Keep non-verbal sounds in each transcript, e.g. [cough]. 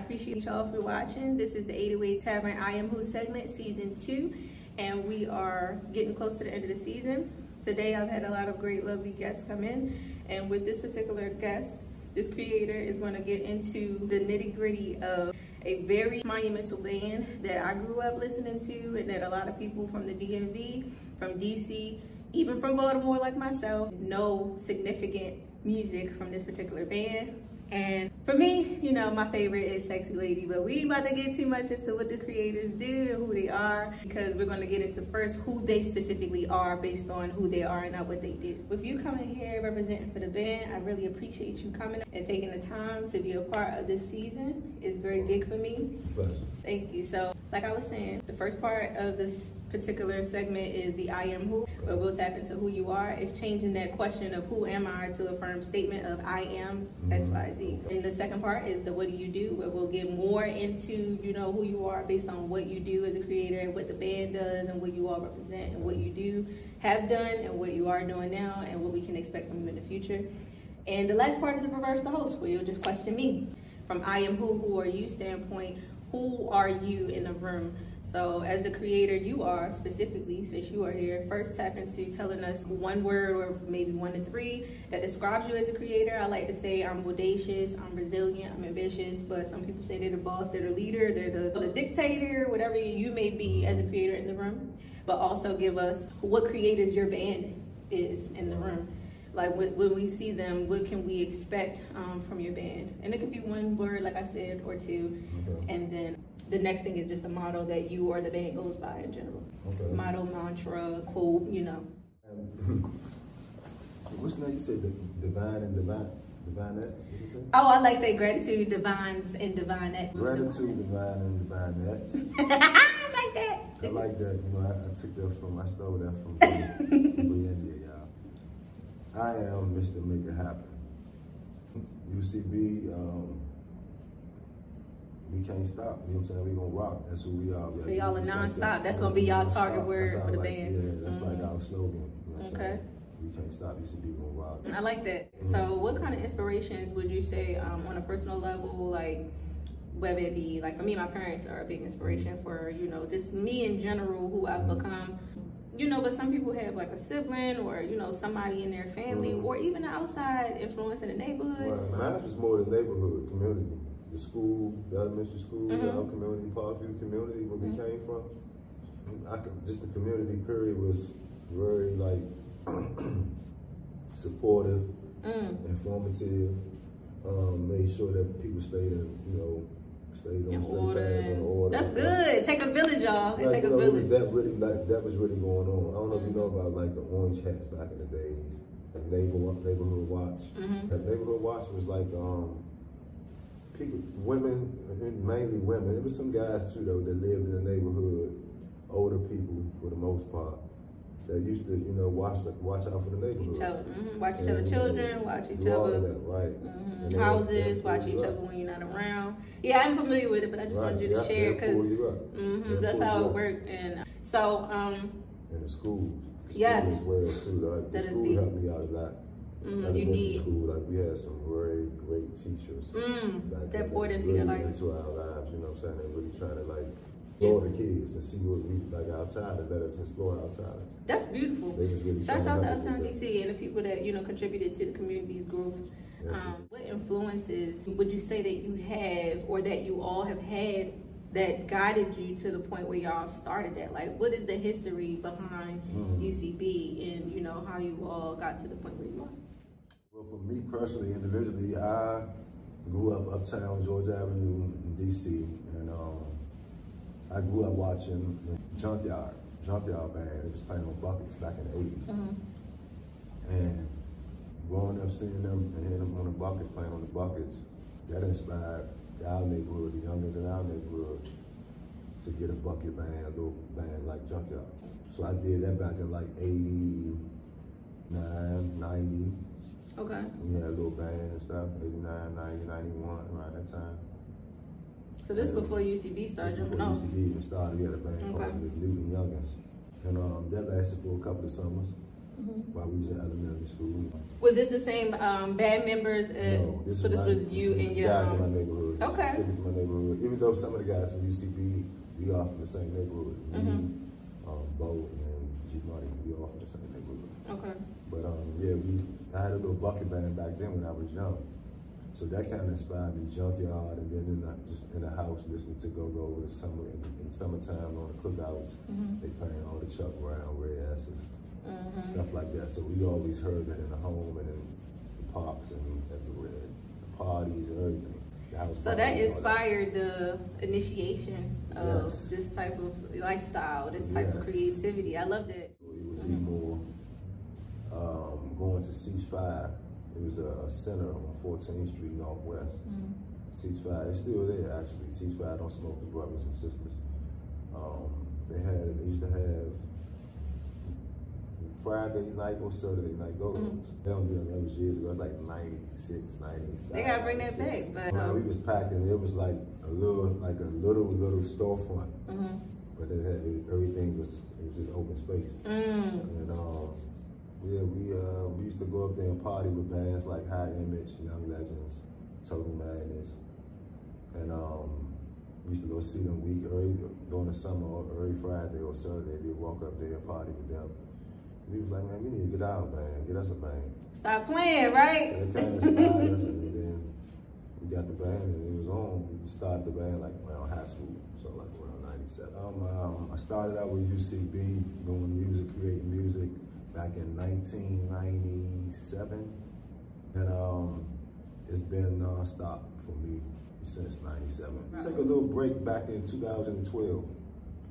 appreciate y'all for watching. This is the 808 Tavern I Am Who segment, season two. And we are getting close to the end of the season. Today I've had a lot of great, lovely guests come in. And with this particular guest, this creator is going to get into the nitty gritty of a very monumental band that I grew up listening to and that a lot of people from the DMV, from DC, even from Baltimore like myself, know significant music from this particular band. And for me, you know, my favorite is Sexy Lady, but we about to get too much into what the creators do and who they are, because we're gonna get into first who they specifically are based on who they are and not what they did. With you coming here representing for the band, I really appreciate you coming and taking the time to be a part of this season. It's very big for me. Pleasure. Thank you. So, like I was saying, the first part of this particular segment is the I am who, where we'll tap into who you are. It's changing that question of who am I to a firm statement of I am mm-hmm. X, Y, Z. And the second part is the what do you do, where we'll get more into, you know, who you are based on what you do as a creator and what the band does and what you all represent and what you do, have done and what you are doing now and what we can expect from you in the future. And the last part is the reverse the host, where you'll just question me. From I am who, who are you standpoint, who are you in the room? So as the creator you are specifically, since you are here, first tap into telling us one word or maybe one to three that describes you as a creator. I like to say I'm audacious, I'm resilient, I'm ambitious, but some people say they're the boss, they're the leader, they're the, the dictator, whatever you may be as a creator in the room. But also give us what creators your band is in the room like when we see them, what can we expect um, from your band? And it could be one word, like I said, or two. Okay. And then the next thing is just a motto that you or the band goes by in general. Okay. Motto, mantra, quote, you know. Um, [laughs] what's the name you said? Divine and divine. Divinettes, what you say? Oh, I like to say gratitude, divines, and divinettes. Gratitude, divine, and divinettes. [laughs] I like that. I like that. You know, I, I took that from, I stole that from Brei Endia, [laughs] y'all. I am Mr. Make It Happen. UCB, um, we can't stop. You know what I'm saying? We gonna rock. That's who we are. So y'all are nonstop. Like that's gonna be y'all target word for the like, band. Yeah, that's mm -hmm. like mm-hmm. our slogan. You know okay. Saying? We can't stop. You should be gonna rock. I like that. Mm -hmm. So what kind of inspirations would you say um, on a personal level, like whether it be like for me, my parents are a big inspiration for you know just me in general, who I've mm -hmm. become you know, but some people have like a sibling or, you know, somebody in their family mm -hmm. or even outside influence in the neighborhood. Right. Mine is more the neighborhood community the school, the elementary school, mm -hmm. our community, Parkview community, where mm -hmm. we came from. I could, just the community period was very like [clears throat] supportive, mm. informative, um, made sure that people stayed in, you know, stayed on straight path, on order. That's good. Take a village, y'all. Like, take a know, village. That really, like, that was really going on. I don't know if you know mm-hmm. about like the orange hats back in the days, like neighborhood neighborhood watch. Mm -hmm. That neighborhood watch was like um people, women, mainly women. There was some guys too though that lived in the neighborhood, older people for the most part. That used to, you know, watch watch out for the neighborhood. Each other, mm -hmm. watch each other children, watch each other. That, right. Mm -hmm. Houses, watch each other when you're not around. Yeah, I'm familiar with it, but I just right. wanted you to yeah, share because mm -hmm, that's how it worked. And so, um, in the schools, the yes, as well too. Like, the school helped me out a lot. Mm, you need school, like we had some very great teachers. Mm, like, that poured into really your life. Into our lives, you know what I'm saying? And really trying to like explore the kids and see what we like our talents, let us explore our talents. That's beautiful. Really Shouts out to Uptown DC and the people that, you know, contributed to the community's growth. Um, what influences would you say that you have or that you all have had that guided you to the point where y'all started that? Like, what is the history behind mm -hmm. UCB and, you know, how you all got to the point where you are? Well, for me personally, individually, I grew up uptown Georgia Avenue in DC, and um, I grew up watching Junkyard, Junkyard Band. Was playing on buckets back in the 80s. Mm -hmm. And growing up seeing them and hearing them on the buckets, playing on the buckets, that inspired our neighborhood, the youngins in our neighborhood, to get a bucket band, a little band like Junkyard. So I did that back in like 89, 90. Okay. We had a little band and stuff, 89, 90, 91, around that time. So this and, before UCB started this before UCB even started. We had a band okay. called the Newton Youngins. And um, that lasted for a couple of summers. while we was in elementary school. Was this the same um, band members? Uh, No, this so is this my, was you this and your. guys in my neighborhood. Okay. From my neighborhood. Even though some of the guys from UCB, we all from the same neighborhood. Me, Mm-hmm. um, Bo, and G Money, we all from the same neighborhood. Okay. But um, yeah, we I had a little bucket band back then when I was young. So that kind of inspired me, junkyard, and then in the, just in the house listening to Go Go over the summer in, in summertime on the cookouts, Mm-hmm. they playing all the Chuck Brown, Rare Essence, Mm-hmm. stuff like that. So we always heard that in the home and in the parks and everywhere, the parties and everything. So that inspired the initiation of Yes. this type of lifestyle, this type of creativity. I loved it. It be more um, going to Ceasefire. It was a, center on 14th Street Northwest. Ceasefire, it's still there actually. Ceasefire don't smoke the brothers and sisters. Um, they had, they used to have Friday night or Saturday night go-go's. They don't do that. That was years ago. It was like 96, 95. They gotta bring that 96. back, but, um, we was packing. It was like a little, like a little, little storefront. Mm-hmm. But it had everything was it was just open space. Mm. And um, yeah, we uh, we used to go up there and party with bands like High Image, Young Legends, Total Madness, and um, we used to go see them week early during the summer, or early Friday or Saturday. We'd walk up there and party with them. We was like, man, we need to get out, man, get us a band. Stop playing, And right? it kind of inspired us, and then we got the band, and it was on. We started the band like around high school, so like around '97. Um, um, I started out with UCB, doing music, creating music back in 1997, and um, it's been nonstop for me since '97. Take a little break back in 2012.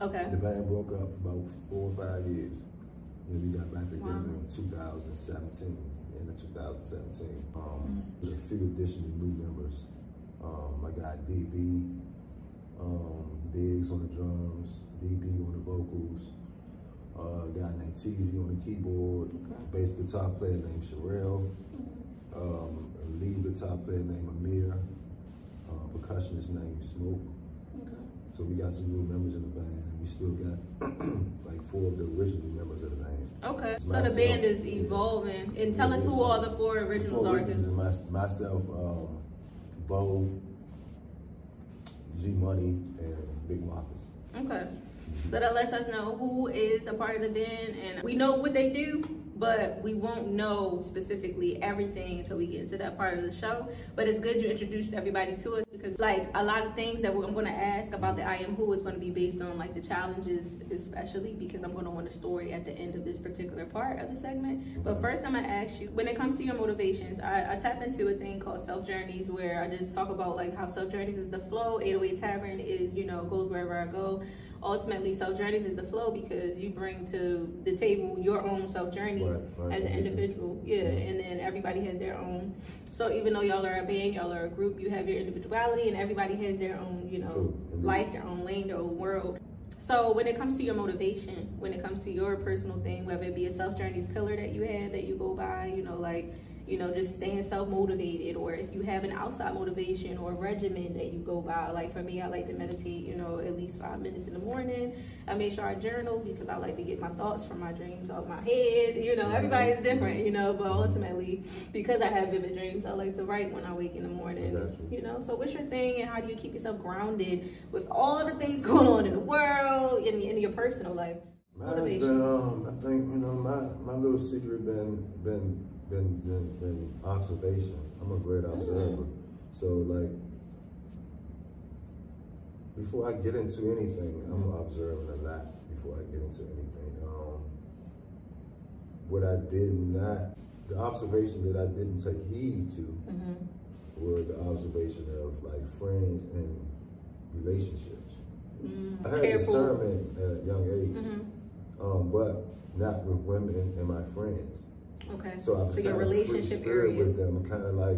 Okay. The band broke up for about four or five years. Then we got back together Wow. in 2017, end of 2017. Um, with a few additional new members. Um, I got DB, um, Biggs on the drums, DB on the vocals, uh, a guy named TZ on the keyboard, bass guitar player named Sherelle, um, a lead guitar player named Amir, uh, percussionist named Smoke. So we got some new members in the band, and we still got [clears throat] like four of the original members of the band. Okay. It's So the band is evolving. And tell us who all the four The originals four are. originals are my, myself, um, Bo, G Money, and Big Marcus. Okay. So that lets us know who is a part of the band and we know what they do, but we won't know specifically everything until we get into that part of the show. But it's good you introduced everybody to us because like a lot of things that we're, I'm gonna ask about the I Am Who is gonna be based on like the challenges especially because I'm gonna want a story at the end of this particular part of the segment. But first I'm gonna ask you, when it comes to your motivations, I, I tap into a thing called self journeys where I just talk about like how self journeys is the flow, 808 Tavern is, you know, goes wherever I go ultimately self journeys is the flow because you bring to the table your own self journeys Right, right, as an individual. Yeah and then everybody has their own. So even though y'all are a band y'all are a group you have your individuality and everybody has their own you know True, life their own lane their own world. So when it comes to your motivation when it comes to your personal thing whether it be a self journeys pillar that you had that you go by you know like you know, just staying self-motivated or if you have an outside motivation or regimen that you go by. Like for me, I like to meditate, you know, at least five minutes in the morning. I make sure I journal because I like to get my thoughts from my dreams off my head. You know, everybody is different, you know, but ultimately because I have vivid dreams, I like to write when I wake in the morning. You. Know, so what's your thing and how do you keep yourself grounded with all the things [laughs] going on in the world and in your personal life? Mine's Motivation. been, um, I think, you know, my, my little secret been, been, been, been, been observation. I'm a great observer. So like, before I get into anything, I'm observing a lot before I get into anything. Um, what I did not, the observation that I didn't take heed to Mm-hmm. were the observation of like friends and relationships. Mm, I had careful. discernment at a young age hmm um, but not with women and my friends. Okay. So I was your kind of free relationship spirit area, with them, kind of like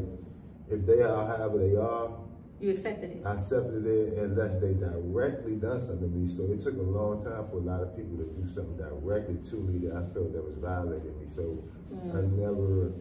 if they are however they are, you accepted it. I accepted it unless they directly done something to me. So it took a long time for a lot of people to do something directly to me that I felt that was violating me. So Mm. I never,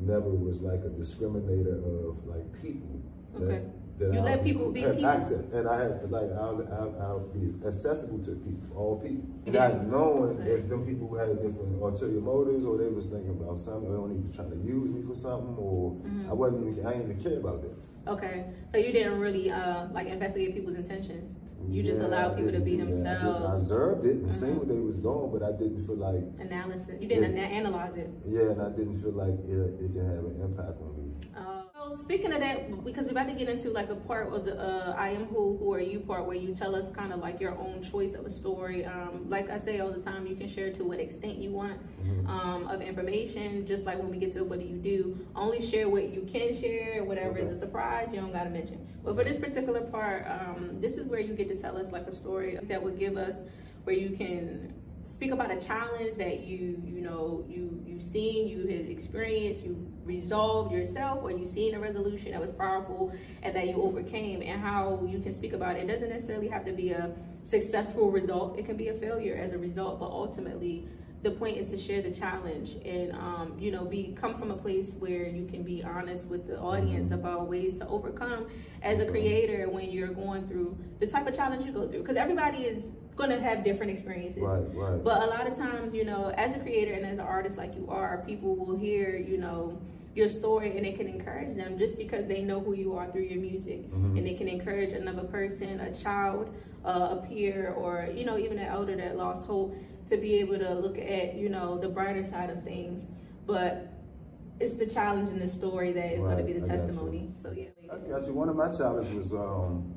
never was like a discriminator of like people. Okay. That that You I'll let people be people. access, and I have like I'll, I'll, I'll be accessible to people, all people, Yeah. not knowing Right. if them people had different ulterior motives or they was thinking about something, or they only was trying to use me for something, or Mm-hmm. I wasn't even I didn't even care about that. Okay, so you didn't really uh, like investigate people's intentions. You just allowed people to be that. I I observed it and seen Mhm. what they was doing, but I didn't feel like Analysis. You didn't Yeah. ana- analyze it. yeah, and I didn't feel like it, it can have an impact on me. Uh, so speaking of that, because we're about to get into like a part of the uh, I am who, who are you part where you tell us kind of like your own choice of a story. Um, like I say all the time, you can share to what extent you want Mhm. um, of information. Just like when we get to what do you do, only share what you can share. Whatever Okay. is a surprise, you don't gotta mention. But for this particular part, um, this is where you get to tell us like a story that would give us where you can speak about a challenge that you you know you you've seen you had experienced you resolved yourself or you seen a resolution that was powerful and that you overcame and how you can speak about it. it doesn't necessarily have to be a successful result it can be a failure as a result but ultimately the point is to share the challenge and um, you know be come from a place where you can be honest with the audience about ways to overcome as a creator when you're going through the type of challenge you go through because everybody is going to have different experiences Right, right. but a lot of times, you know, as a creator and as an artist like you are, people will hear, you know, your story and it can encourage them just because they know who you are through your music. Mhm. And it can encourage another person, a child, uh, a peer, or, you know, even an elder that lost hope to be able to look at, you know, the brighter side of things. But it's the challenge in the story that is going to be the I testimony. So, yeah. I got you. One of my challenges was um,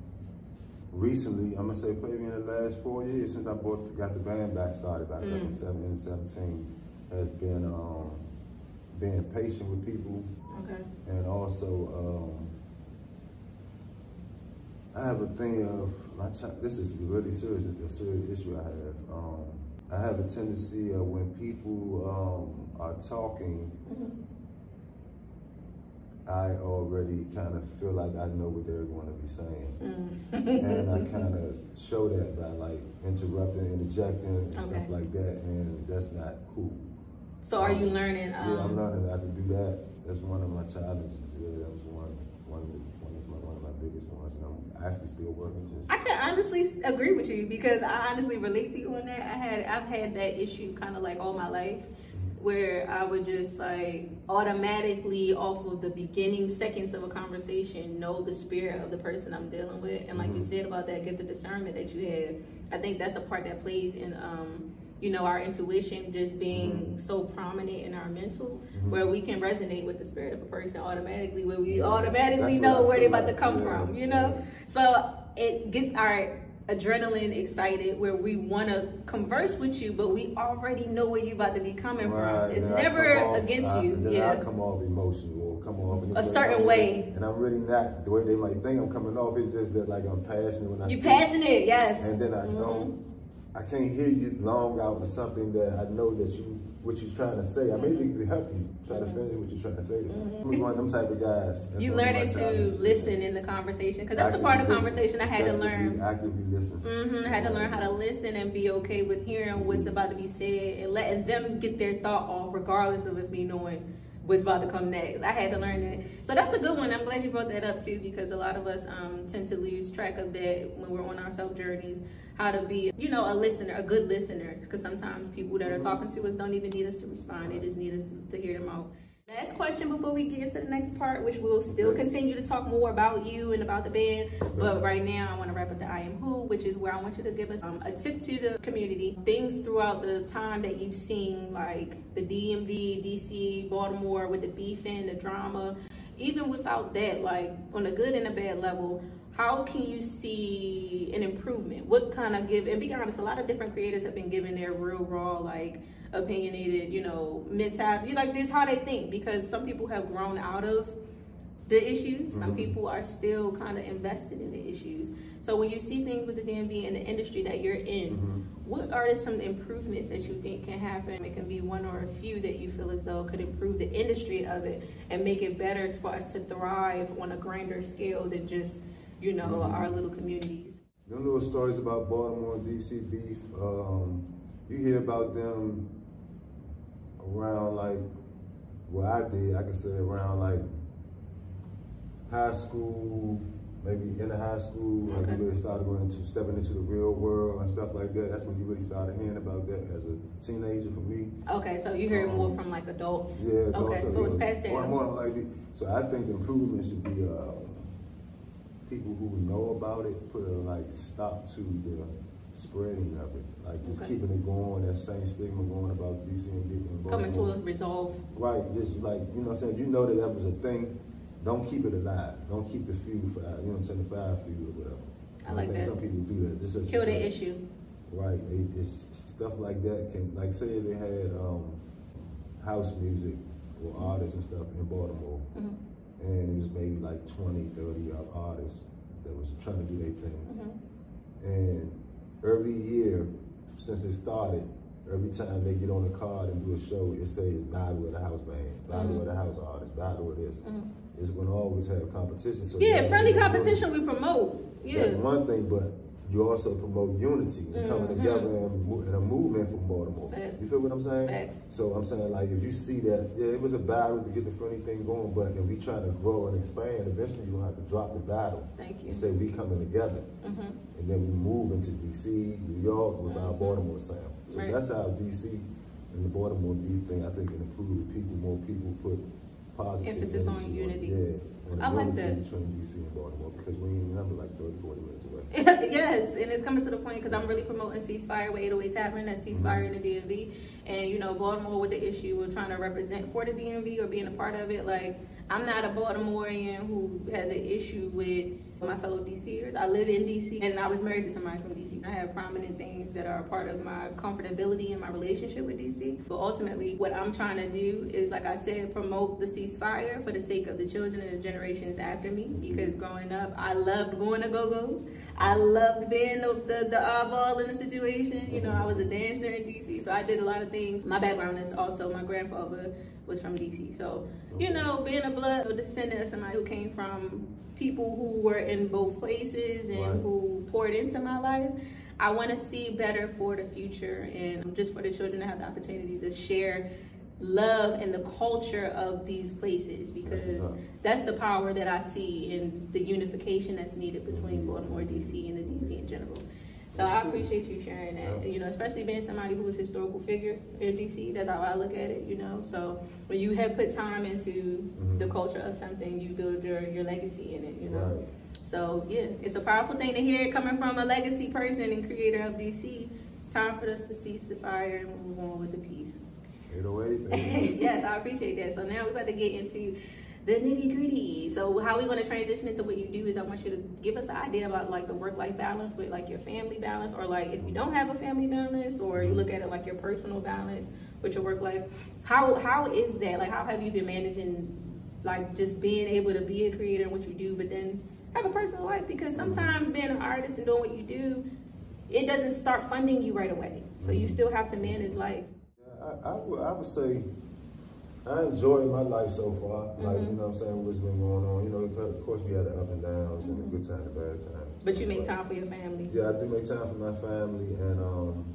recently. I'm gonna say maybe in the last four years since I bought got the band back started back up in Mm. 17, has been um, being patient with people Okay. and also um, I have a thing of my ch- this is really serious. It's a serious issue I have. Um, I have a tendency of when people um, are talking. Mhm. I already kind of feel like I know what they're going to be saying. Mm. and I [laughs] kind of show that by like interrupting, interjecting, and Okay. stuff like that, and that's not cool. So, are you learning? Um, yeah, I'm learning that I can do that. That's one of my challenges. Yeah, that was one, one of the, one of my, one of my biggest ones, and I'm actually still working. Just I can honestly agree with you because I honestly relate to you on that. I had I've had that issue kind of like all my life where I would just like automatically off of the beginning seconds of a conversation know the spirit of the person I'm dealing with. And like you Mhm. said about that, get the discernment that you have. I think that's a part that plays in um you know our intuition just being so prominent in our mental Mhm. where we can resonate with the spirit of a person automatically where we automatically that's know where they're about to come from you know so it gets our adrenaline excited where we want to converse with you, but we already know where you about to be coming Right, from. It's never off- against I, you. Then yeah. I come off emotional come off A certain I'm way. and I'm really not the way they might think I'm coming off. It's just that like I'm passionate when I You speak. passionate, yes. and then I Mhm. don't, I can't hear you long out with something that I know that you, what you're trying to say. I maybe can help you try to finish what you're trying to say. I'm one of them type of guys. That's You one of my learning to listen in the conversation because that's the part of conversation I had to Actively- learn. Actively listen. hmm I had to learn how to listen and be okay with hearing what's about to be said and letting them get their thought off, regardless of if me knowing what's about to come next. I had to learn that. So that's a good one. I'm glad you brought that up too, because a lot of us um, tend to lose track of that when we're on our self journeys. How to be, you know, a listener, a good listener, because sometimes people that are talking to us don't even need us to respond; they just need us to hear them out. Last question before we get into the next part, which we'll still Okay. continue to talk more about you and about the band. But right now, I want to wrap up the I Am Who, which is where I want you to give us um, a tip to the community. Things throughout the time that you've seen, like the DMV, DC, Baltimore, with the beef and the drama. Even without that, like on a good and a bad level, how can you see an improvement? What kind of give, and be honest, a lot of different creators have been giving their real raw, like, opinionated, you know, mentality. Like this how they think because some people have grown out of the issues. Some Mhm. people are still kind of invested in the issues. So when you see things with the DMV and the industry that you're in, Mhm. what are some improvements that you think can happen? It can be one or a few that you feel as though could improve the industry of it and make it better for us to thrive on a grander scale than just, you know, Mhm. our little communities. Them little stories about Baltimore and DC beef, um, you hear about them around like, what I did, I can say around like high school, maybe in the high school, Okay. you really started going into stepping into the real world and stuff like that. That's when you really started hearing about that as a teenager for me. Okay, so you hear more from like adults. Yeah, Okay, those are- so it's yeah, passed More and more like. So I think the improvement should be um, people who know about it put a like stop to the spreading of it, like just Okay. keeping it going. That same stigma going about DC and D- and Coming to a resolve. Right, just like you know, what I'm saying you know that that was a thing, don't keep it alive. Don't keep the feud for you know, what I'm saying the fire feud or whatever. I like think that. some people do that. Just Kill the issue. Right, it, it's stuff like that can like say they had um, house music or artists and stuff in Baltimore, Mhm, and it was maybe like 20, 30 artists that was trying to do their thing. mhm. And every year since it started, every time they get on the card and do a show, it says battle of the house bands, battle Mhm. of the house artists, battle of this. Mhm. It's going to always have competition. So Yeah, friendly competition we promote. Yeah. That's one thing, but you also promote unity and coming Mhm. together and, and a movement from Baltimore. You feel what I'm saying? So I'm saying like if you see that, yeah, it was a battle to get the friendly thing going, but if we trying to grow and expand, eventually you'll have to drop the battle Thank you. and say we coming together, Mhm. and then we move into DC, New York with our Mhm. Baltimore sound. So Right. that's how DC and the Baltimore beef thing I think can improve people. More people put positive Emphasis on unity. yeah, on I like that. between DC and Baltimore because we ain't number like 30, 40 minutes. [laughs] yes, and it's coming to the point because I'm really promoting Ceasefire with 808 Tavern, that's Ceasefire in the DMV. And, you know, Baltimore with the issue of trying to represent for the DMV or being a part of it. Like, I'm not a Baltimorean who has an issue with my fellow DCers. I live in DC and I was married to somebody from DC. I have prominent things that are a part of my comfortability in my relationship with DC. But ultimately, what I'm trying to do is, like I said, promote the ceasefire for the sake of the children and the generations after me. Because growing up, I loved going to go-go's. I loved being the, the, the oddball in the situation. You know, I was a dancer in DC, so I did a lot of things. My background is also my grandfather was from DC. So, you know, being a blood or descendant of somebody who came from people who were in both places and Right. who poured into my life, I want to see better for the future and just for the children to have the opportunity to share love and the culture of these places because That's that's the power that I see in the unification that's needed between Baltimore, DC, and the D.C. in general. So I appreciate you sharing that. You know, especially being somebody who is a historical figure in DC. That's how I look at it. You know, so when you have put time into Mhm. the culture of something, you build your your legacy in it. You know. Right. So yeah, it's a powerful thing to hear it coming from a legacy person and creator of DC. Time for us to cease the fire and move on with the peace. 808, baby. [laughs] yes, I appreciate that. So now we're about to get into the nitty gritty. So how we to transition into what you do is I want you to give us an idea about like the work life balance with like your family balance, or like if you don't have a family balance, or you look at it like your personal balance with your work life. How how is that? Like how have you been managing like just being able to be a creator in what you do, but then have a personal life? Because sometimes being an artist and doing what you do, it doesn't start funding you right away. So you still have to manage life. I, I would say I enjoy my life so far. Like, Mhm. you know what I'm saying, what's been going on. You know, of course we had the up and downs and the good times, the bad times. But you make time for your family. Yeah, I do make time for my family, and um,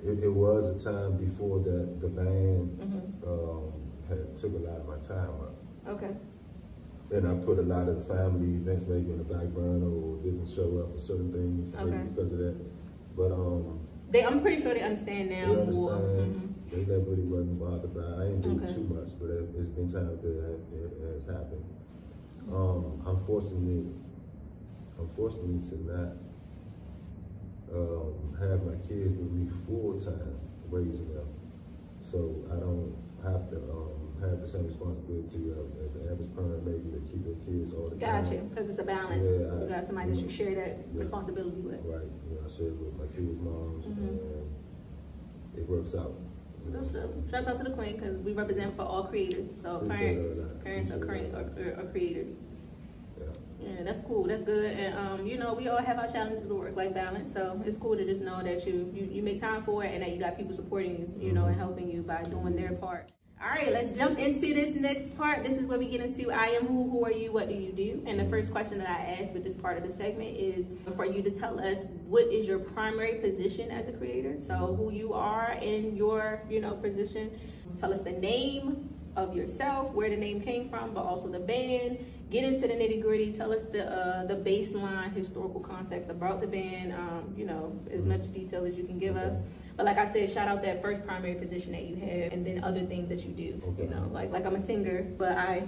it, it was a time before that the band Mhm. um, had took a lot of my time up. Okay. And I put a lot of family events maybe in the back burner or didn't show up for certain things maybe Okay. because of that. But um, They, I'm pretty sure they understand now they more. understand. Mhm. They never really wasn't bothered by. I ain't do Okay. too much, but it, it's been times that it, it has happened. Um, unfortunately, unfortunately to not um, have my kids with me full time raising them, so I don't have to um, have the same responsibility of as the average parent maybe to keep their kids all the time. Gotcha, because it's a balance. Yeah, I- you got somebody that you share that Yeah. responsibility with. Right. Know, I share it with my kids' moms, Mhm. and it works out. You know. That's dope. Shouts out to the queen because we represent for all creators. So parents, parents are, Appreciate crea- all that. are, are, creators. Yeah. That's cool. That's good. And um, you know, we all have our challenges with work-life balance. So it's cool to just know that you, you you make time for it and that you got people supporting you, you know, and Mhm. helping you by doing their part. All right, let's jump into this next part. This is where we get into I am who, who are you, what do you do? And the first question that I ask with this part of the segment is for you to tell us what is your primary position as a creator. So who you are in your, you know, position. Tell us the name of yourself, where the name came from, but also the band. Get into the nitty gritty. Tell us the uh, the baseline historical context about the band. Um, you know, as much detail as you can give us. But like I said, shout out that first primary position that you have, and then other things that you do. Okay. You know, like like I'm a singer, but I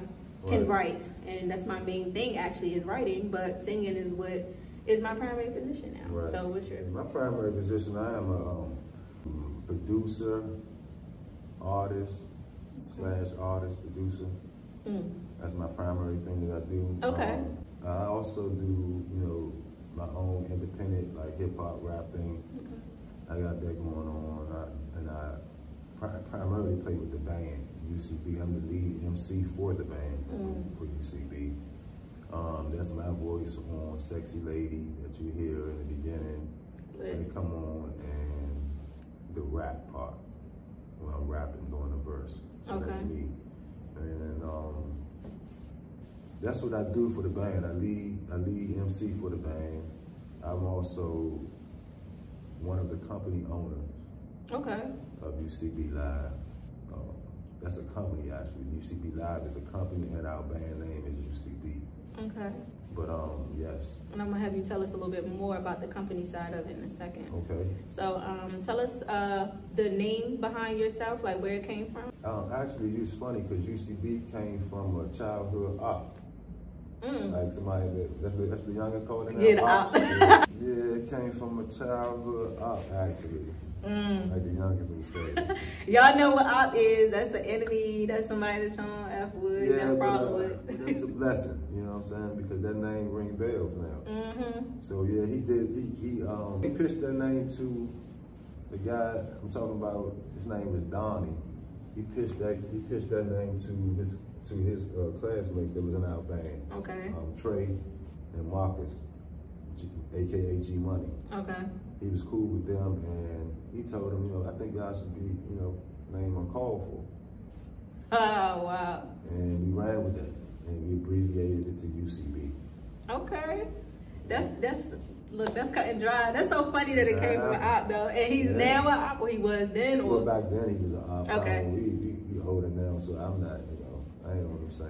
can Right. write, and that's my main thing actually is writing. But singing is what is my primary position now. Right. So what's your My primary position, I am a um, producer, artist, slash artist, producer. mm, That's my primary thing that I do. Okay. Um, I also do, you know, my own independent, like hip hop rap thing. I got that going on. I, and I pri- primarily play with the band, UCB. I'm the lead MC for the band Mm. for UCB. Um, that's my voice on Sexy Lady that you hear in the beginning. When Lit. it come on and the rap part when I'm rapping during the verse. So that's me. And um, that's what I do for the band. I lead I lead MC for the band. I'm also one of the company owners Okay. of UCB Live. Um, that's a company actually. UCB Live is a company and our band name is UCB. Okay. But um, yes, And I'm gonna have you tell us a little bit more about the company side of it in a second. okay. So, um, tell us uh, the name behind yourself, like where it came from. Um, actually, it's funny because UCB came from a childhood op. Mm. Like somebody that, that's the, that's the youngest called it now? Yeah, the yeah, yeah, it came from a childhood up, actually. Mm. Like the youngest would say. Y'all know what op is. That's the enemy. That's somebody that's on F wood. yeah, Yeah, but, uh, it's a blessing, you know what I'm saying? Because that name ring bells now. mm-hmm. So yeah, he did. He he um he pitched that name to the guy I'm talking about. His name was Donnie. He pitched that he pitched that name to his to his uh, classmates that was in our band. Okay. um, Trey and Marcus, G, aka G Money. Okay. He was cool with them, and he told them, you know, I think y'all should be, you know, named uncalled for. [laughs] Oh wow. And we ran with that, and we abbreviated it to UCB. Okay. That's that's look. That's cut and dry. That's so funny that it came from how- op though, and he's Yeah. now a op. Or he was then, Well, or back then he was an op. Okay. We, we, we older now, so I'm not,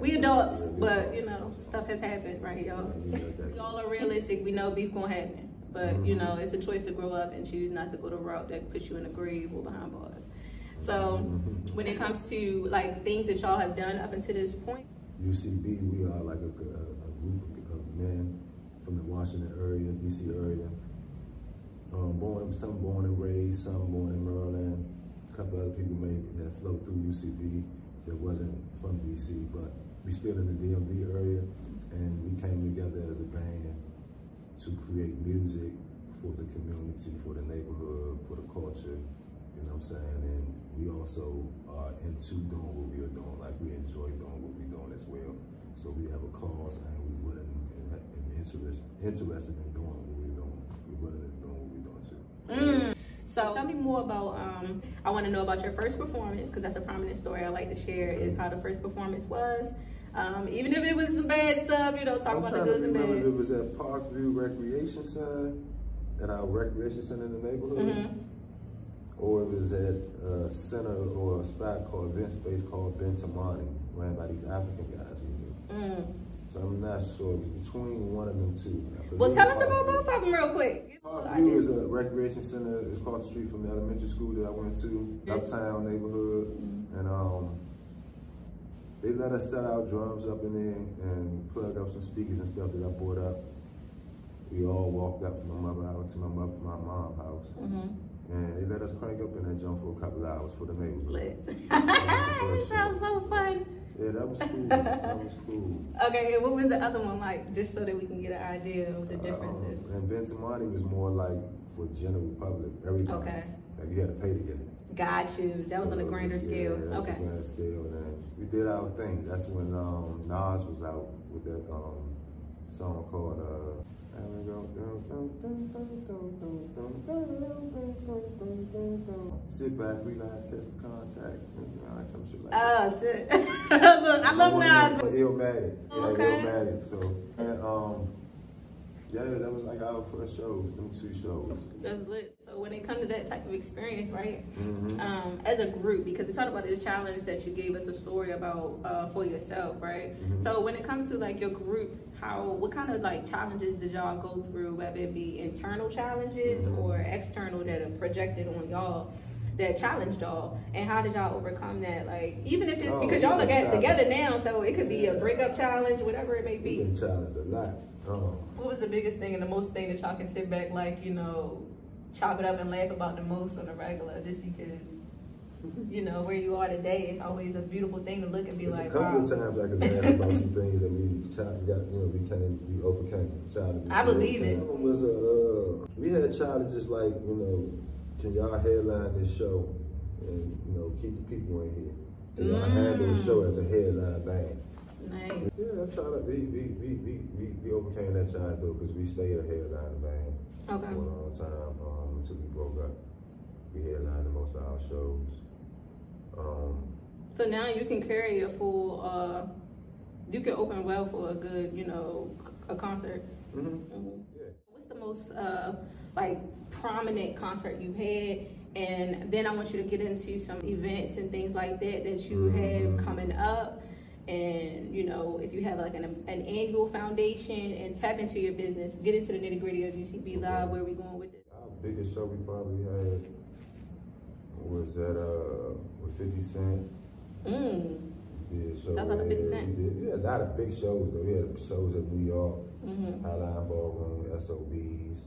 we adults, but you know, stuff has happened, right, y'all? We got that. We all are realistic. We know beef gonna happen, but you Mhm. know, it's a choice to grow up and choose not to go the route that puts you in a grave or behind bars. So, Mhm. when it comes to like things that y'all have done up until this point, UCB, we are like a, a, group of men from the Washington area, DC area. Um, born, some born and raised, some born in Maryland. A couple other people maybe that flowed through UCB that wasn't from DC, but we still in the DMV area, and we came together as a band to create music for the community, for the neighborhood, for the culture. You know what I'm saying? And we also are into doing what we are doing. Like we enjoy doing what we're doing as well. So we have a cause and we willing and, and interest, interested in doing what we're doing. We're willing in doing what we're doing too. Mm. So tell me more about. Um, I want to know about your first performance because that's a prominent story I like to share. Is how the first performance was. Um, even if it was some bad stuff, you know, talk I'm about the goods and remember if it was at Parkview Recreation Center, at our recreation center in the neighborhood, Mhm. or it was at a center or a spot called event space called Bentamani, ran by these African guys we knew. Mm. So I'm not sure. It was between one of them two. I Well, tell us about both of them real quick. Parkview is a recreation center. It's across the street from the elementary school that I went to, uptown neighborhood, and um, they let us set our drums up in there and plug up some speakers and stuff that I brought up. We all walked up from my mother house to my mother, my mom's house, Mm-hmm. and they let us crank up in that jump for a couple hours for the neighborhood. That was the first [laughs] Sounds so fun. Yeah, that was cool. that was cool. [laughs] Okay, and what was the other one like? Just so that we can get an idea of the differences. Um, and Bentamani was more like for general public, everybody. Okay. Like you had to pay to get it. Got you. That was on a grander was- scale. that was Okay. a grander scale, and we did our thing. That's when um, Nas was out with that um, song called uh Sit back, relax, catch the contact, and sit. some shit like that. Shit. Look, I love Nas. Illmatic. Yeah. Illmatic. So, and, um, yeah, that was like our first shows, them two shows. That's lit. So when it comes to that type of experience, right? Mm-hmm. Um, as a group, because we talked about the challenge that you gave us a story about uh, for yourself, right? Mhm. So when it comes to like your group, how what kind of like challenges did y'all go through, whether it be internal challenges Mhm. or external that are projected on y'all? That challenged y'all, and how did y'all overcome that? Like, even if it's Oh, because y'all are together now, so it could be a breakup challenge, whatever it may be. challenged a lot. Um, What was the biggest thing and the most thing that y'all can sit back, like, you know, chop it up and laugh about the most on a regular, just because, you know, where you are today, it's always a beautiful thing to look and be like, a couple wow. of times I could laugh about some things that we child, got, you know, we came, we overcame challenges. I believe it. One was a, uh, we had challenges like, you know, can y'all headline this show and you know keep the people in here? Can y'all handle the Mm. show as a headline band? Nice. Yeah, I'm trying to. We we we we we, we overcame that challenge though because we stayed a headline band Okay. for a long time um, until we broke up. We headlined the most of our shows. Um, So now you can carry a full, uh, you can open well for a good, you know, a concert. mhm. Mhm. Yeah. What's the most, uh, like, prominent concert you've had? And then I want you to get into some events and things like that that you have Mhm. coming up. And, you know, if you have like an, an annual foundation and tap into your business, get into the nitty gritty of UCB Live, where we going with it. Our biggest show we probably had was at uh with 50 Cent. Mm. Yeah, so a Shout 50 there. We did we had a lot of big shows though. We had shows at New York, Mm-hmm. Highline Ballroom, SOBs,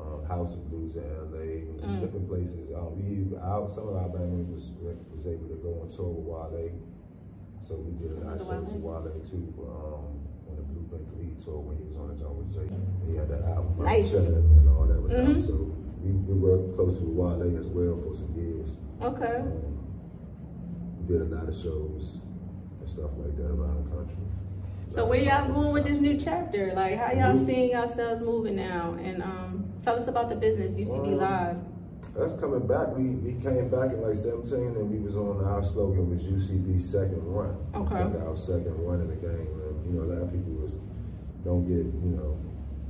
um, House of Blues in LA, Mm. different places. Um, we our, some of our band members was, was able to go on tour with Wale. So we did a lot of Another shows with Wale. Too. Um, on the Blueprint 3 tour when he was on the joint with Jay. He had that album, Nice. And all that was Mhm. out. So we, we worked closely with Wale as well for some years. Okay. Um, did a lot of shows and stuff like that around the country. So where y'all going with this new chapter? Like how y'all Mhm. seeing yourselves moving now? And um, tell us about the business UCB Um, Live. Us coming back, we, we came back in like 17 and we was on our slogan was UCB second run. It's Okay. like our second run in the game. And, you know, a lot of people was, don't get, you know,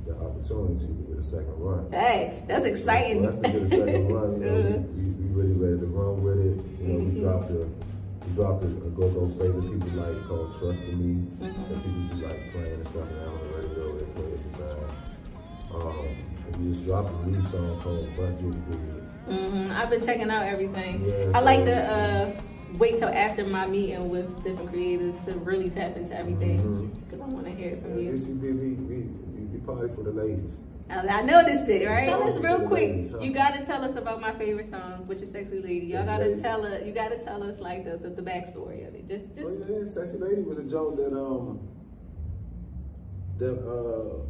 the opportunity to get a second run. Thanks. That's exciting. For us to get a second run, you know, Good. [laughs] we, we really ready to run with it. You know, we dropped a we dropped a, a go-go favorite people like called Trust for Me. Mhm. That people do like playing and stuff now on the radio. They play it sometimes. Um, and we just dropped a new song called Budget Breed. hmm I've been checking out everything. Yeah, I like to uh, wait till after my meeting with different creators to really tap into everything because I want to hear from you. UCB, we, we, we, we party for the ladies. I noticed it, right? Tell us real quick. You gotta tell us about my favorite song, which is "Sexy Lady." Y'all gotta tell us. You gotta tell us like the, the, the backstory of it. Just just. Oh yeah, Sexy Lady was a joke that um that uh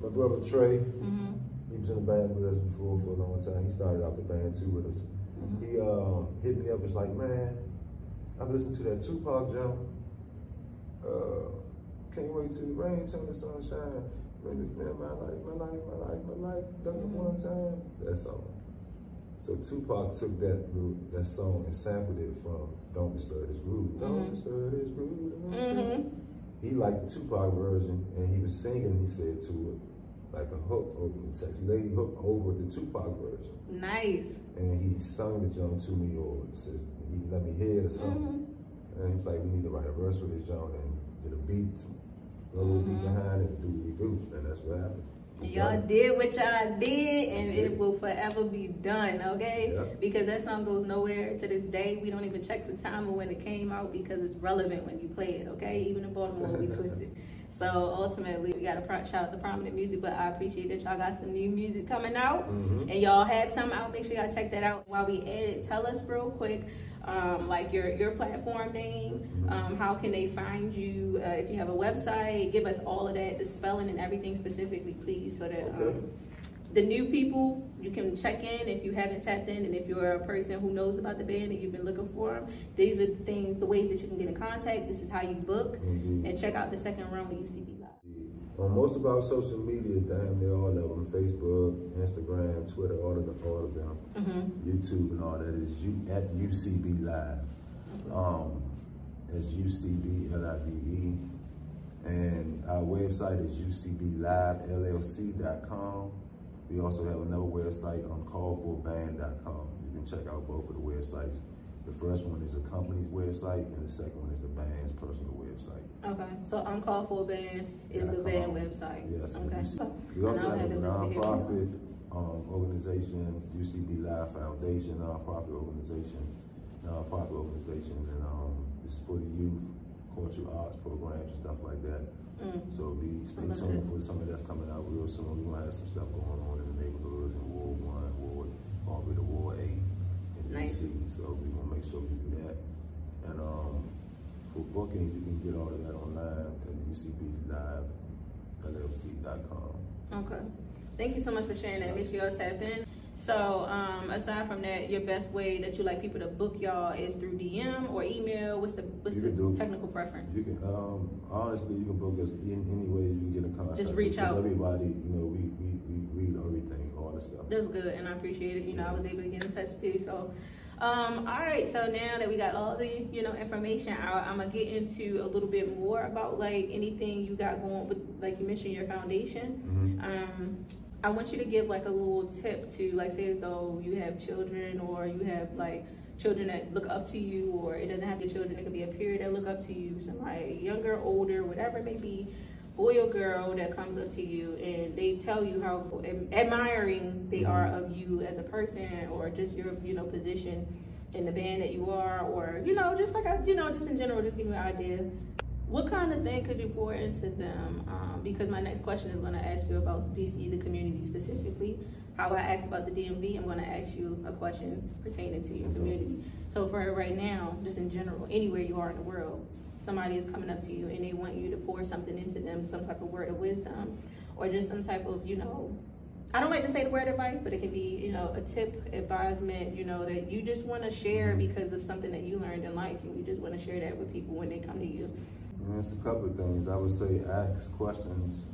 my brother Trey, hmm he was in the band with us before for a long time. He started out the band too with us. Mhm. He um hit me up. It's like, man, I've listened to that Tupac jump. Uh, can't wait till the rain turn to sunshine. Man, this man, my life, my life, my life, my life, done it one time. That song. So Tupac took that that song and sampled it from "Don't Disturb This Groove." Don't Mhm. disturb this groove. hmm He liked the Tupac version, and he was singing. He said to it like a hook over the sexy lady hook over the Tupac version Nice. and he sung the Joan to me or says he let me hear it or something. hmm And he was like, we need to write a verse for this Joan and get a beat, throw a little beat behind it, and do what we do. And that's what happened. Y'all did what y'all did, and it will forever be done, okay? Yeah. Because that song goes nowhere to this day. We don't even check the time of when it came out because it's relevant when you play it, okay? Even in Baltimore, we twisted. [laughs] So ultimately, we got to pro- shout out the prominent music, but I appreciate that y'all got some new music coming out, Mhm. and y'all have some out. Make sure y'all check that out. While we edit, tell us real quick, um, like your your platform name, Mhm. um, how can they find you? Uh, if you have a website, give us all of that, the spelling and everything specifically, please, so that Okay. um, the new people you can check in if you haven't tapped in, and if you're a person who knows about the band and you've been looking for them. These are the things, the ways that you can get in contact. This is how you book, Indeed. and check out the second run with UCB Live. On most of our social media, damn near all of them, Facebook, Instagram, Twitter, all of them, all of them, Mm-hmm. YouTube and all that is at UCB Live. Um, it's UCB L-I-V-E. And our website is ucblivellc.com. We also have another website on callforband.com. You can check out both of the websites. The first one is the company's website, and the second one is the band's personal website. Okay, so Uncalled For Band is the band website? Yes. Okay. We also And have a it listed here. nonprofit um, organization, UCB Live Foundation, nonprofit organization, nonprofit organization, and um, it's for the youth, cultural arts programs and stuff like that. Mm. So be stay tuned it. for something that's coming out real soon. We're gonna have some stuff going on in the neighborhoods in Ward One, Ward, already Ward Eight, in Nice. DC. So we gonna make sure we do that. And um, for booking, you can get all of that online at UCBLiveLLC.com. Okay. Thank you so much for sharing that. Make sure y'all tap in. So, um, aside from that, your best way that you like people to book y'all is through DM or email. What's the what's You the can do- technical preference? You can um, honestly, you can book us in any way you can get in contact. Just reach out. Everybody, you know, we, we, we read everything, all the stuff. That's good, and I appreciate it. You know, I was able to get in touch too. So, um, all right. So now that we got all the you know information out, I'm gonna get into a little bit more about like anything you got going with, like you mentioned your foundation. Mhm. Um, I want you to give like a little tip to like say as though you have children or you have like children that look up to you, or it doesn't have to be children. It could be a peer that look up to you, somebody younger, older, whatever it may be boy or girl that comes up to you and they tell you how admiring they mm-hmm. are of you as a person or just your you know position in the band that you are or you know just like I, you know just in general just give me an idea what kind of thing could you pour into them? Um, because my next question is going to ask you about dc the community specifically. How i asked about the dmv i'm going to ask you a question pertaining to your community. So for right now just in general anywhere you are in the world somebody is coming up to you and they want you to pour something into them, some type of word of wisdom, or just some type of, you know, I don't like to say the word advice, but it can be, you know, a tip, advisement, you know, that you just want to share because of something that you learned in life, and you just want to share that with people when they come to you. It's a couple of things. I would say ask questions,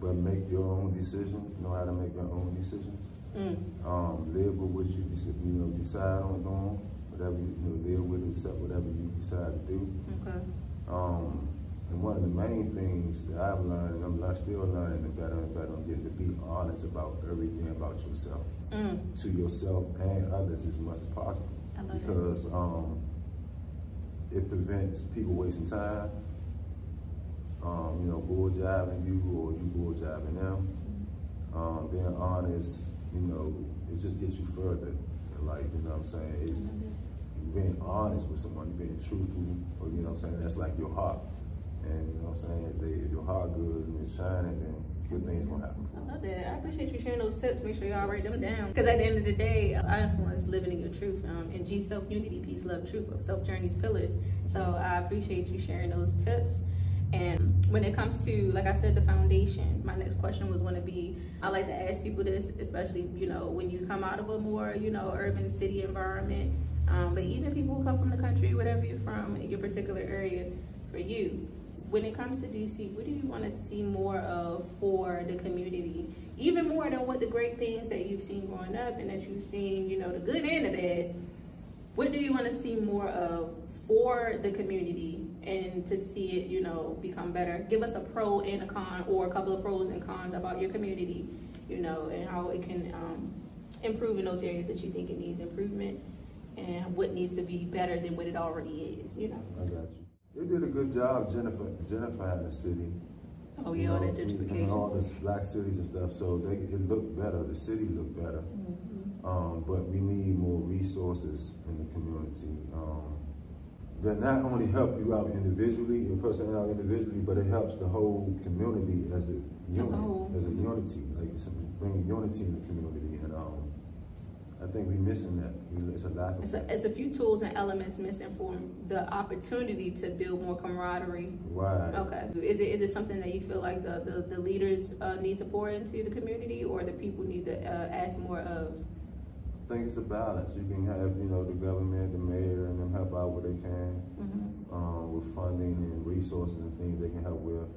but make your own decision. Know how to make your own decisions. Mm. Um, live with what you you know decide on doing. Whatever you, you know, live with, accept whatever you decide to do. Okay. Um, and one of the main things that I've learned, and I'm still learning and better and better, I'm getting to be honest about everything about yourself, Mm. to yourself and others as much as possible. I love it. because um, it prevents people wasting time. Um, you know, bull jiving you or you bull jiving them. Um, being honest, you know, it just gets you further in life. You know what I'm saying? It's being honest with someone, you being truthful, or you know what I'm saying. That's like your heart, and you know what I'm saying. If, they, if your heart good and it's shining, then good things gonna happen. I love that. I appreciate you sharing those tips. Make sure y'all write them down. Because at the end of the day, I influence living in your truth. Um, and G self unity, peace, love, truth of self journeys pillars. So I appreciate you sharing those tips. And when it comes to, like I said, the foundation, my next question was going to be I like to ask people this, especially, you know, when you come out of a more, you know, urban city environment. Um, but even people who come from the country, whatever you're from, in your particular area, for you, when it comes to DC, what do you want to see more of for the community? Even more than what the great things that you've seen growing up and that you've seen, you know, the good and the bad. What do you want to see more of for the community and to see it, you know, become better? Give us a pro and a con or a couple of pros and cons about your community, you know, and how it can um, improve in those areas that you think it needs improvement and what needs to be better than what it already is, you know. I got you. They did a good job, Jennifer, gentrifying the city. Oh, You yeah, all know, that gentrification. all the black cities and stuff, so they, it looked better, the city looked better. Mhm. Um, but we need more resources in the community. Um, that not only help you out individually, your person out individually, but it helps the whole community as a unit, whole. as a unity, like bringing unity in the community. I think we're missing that. It's a lack of It's a, it's a few tools and elements missing for the opportunity to build more camaraderie. right. Okay. Is it, is it something that you feel like the, the, the leaders uh, need to pour into the community or the people need to uh, ask more of? I think it's a balance. You can have, you know, the government, the mayor, and them help out where they can. Mhm. um, with funding and resources and things they can help with.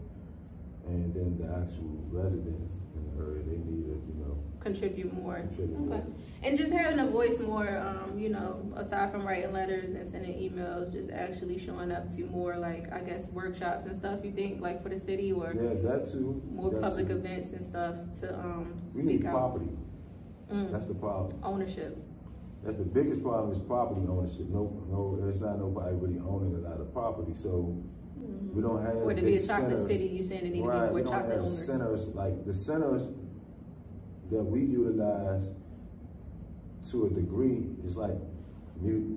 And then the actual residents in the area, they need to, you know, contribute more. contribute Okay. more. And just having a voice more, um, you know, aside from writing letters and sending emails, just actually showing up to more like I guess workshops and stuff. You think like for the city or Yeah, that too. more that public too. events and stuff to um, We speak need property. Mm. That's the problem. ownership. That's the biggest problem is property ownership. No, no, there's not nobody really owning a lot of property. So we don't have For it to be a chocolate centers. city, you saying it need to right, be we more don't chocolate have owners. centers like the centers that we utilize to a degree is like